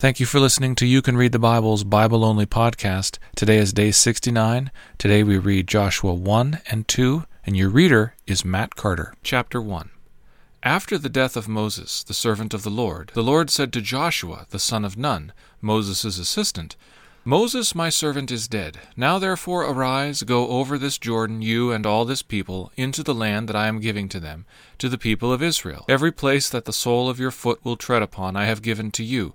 Thank you for listening to You Can Read the Bible's Bible Only podcast. Today is day 69. Today we read Joshua 1 and 2, and your reader is Matt Carter. Chapter 1 After the death of Moses, the servant of the Lord, the Lord said to Joshua, the son of Nun, Moses' assistant, Moses, my servant, is dead. Now therefore arise, go over this Jordan, you and all this people, into the land that I am giving to them, to the people of Israel. Every place that the sole of your foot will tread upon I have given to you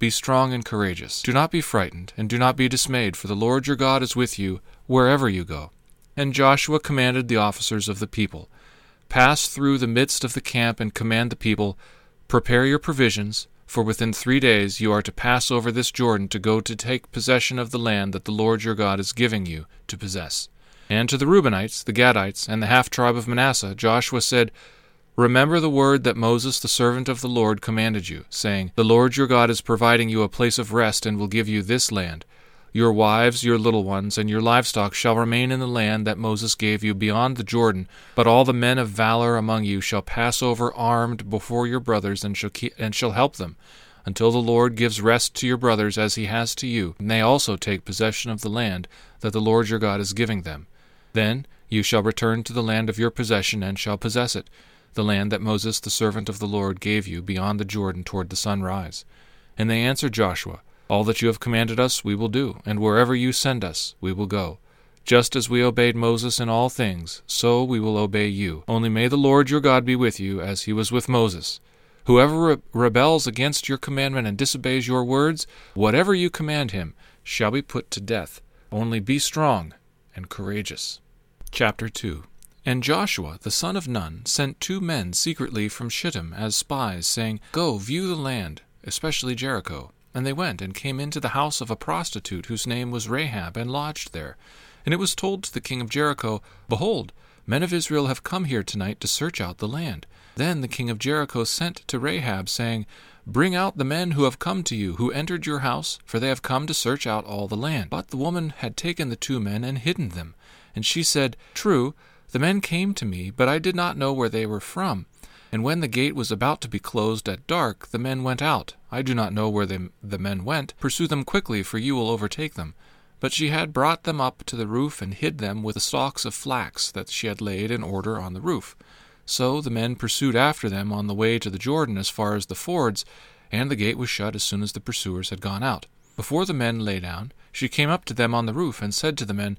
Be strong and courageous. Do not be frightened, and do not be dismayed, for the Lord your God is with you wherever you go. And Joshua commanded the officers of the people Pass through the midst of the camp and command the people, Prepare your provisions, for within three days you are to pass over this Jordan to go to take possession of the land that the Lord your God is giving you to possess. And to the Reubenites, the Gadites, and the half tribe of Manasseh, Joshua said, Remember the word that Moses the servant of the Lord commanded you, saying, The Lord your God is providing you a place of rest and will give you this land. Your wives, your little ones, and your livestock shall remain in the land that Moses gave you beyond the Jordan, but all the men of valor among you shall pass over armed before your brothers and shall, keep, and shall help them, until the Lord gives rest to your brothers as he has to you, and they also take possession of the land that the Lord your God is giving them. Then you shall return to the land of your possession and shall possess it, the land that Moses the servant of the Lord gave you beyond the Jordan toward the sunrise. And they answered Joshua, all that you have commanded us we will do, and wherever you send us we will go. Just as we obeyed Moses in all things, so we will obey you. Only may the Lord your God be with you, as he was with Moses. Whoever re- rebels against your commandment and disobeys your words, whatever you command him, shall be put to death. Only be strong and courageous. Chapter 2 And Joshua the son of Nun sent two men secretly from Shittim as spies, saying, Go view the land, especially Jericho. And they went and came into the house of a prostitute whose name was Rahab, and lodged there. And it was told to the king of Jericho, Behold, men of Israel have come here tonight to search out the land. Then the king of Jericho sent to Rahab, saying, Bring out the men who have come to you, who entered your house, for they have come to search out all the land. But the woman had taken the two men and hidden them. And she said, True, the men came to me, but I did not know where they were from. And when the gate was about to be closed at dark, the men went out. I do not know where they, the men went. Pursue them quickly, for you will overtake them. But she had brought them up to the roof and hid them with the stalks of flax that she had laid in order on the roof. So the men pursued after them on the way to the Jordan as far as the fords, and the gate was shut as soon as the pursuers had gone out. Before the men lay down, she came up to them on the roof and said to the men,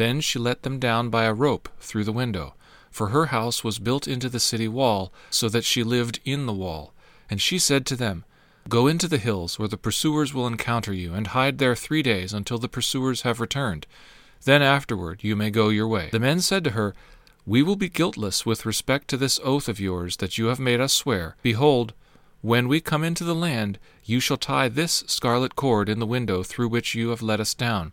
Then she let them down by a rope through the window, for her house was built into the city wall, so that she lived in the wall. And she said to them, Go into the hills, where the pursuers will encounter you, and hide there three days until the pursuers have returned. Then afterward you may go your way. The men said to her, We will be guiltless with respect to this oath of yours that you have made us swear. Behold, when we come into the land, you shall tie this scarlet cord in the window through which you have let us down.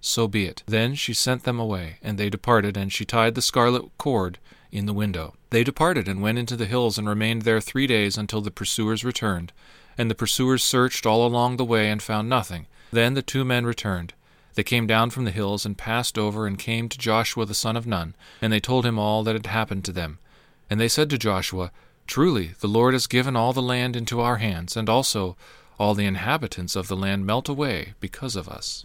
so be it. Then she sent them away, and they departed, and she tied the scarlet cord in the window. They departed and went into the hills and remained there three days until the pursuers returned. And the pursuers searched all along the way and found nothing. Then the two men returned. They came down from the hills and passed over and came to Joshua the son of Nun, and they told him all that had happened to them. And they said to Joshua, Truly, the Lord has given all the land into our hands, and also all the inhabitants of the land melt away because of us.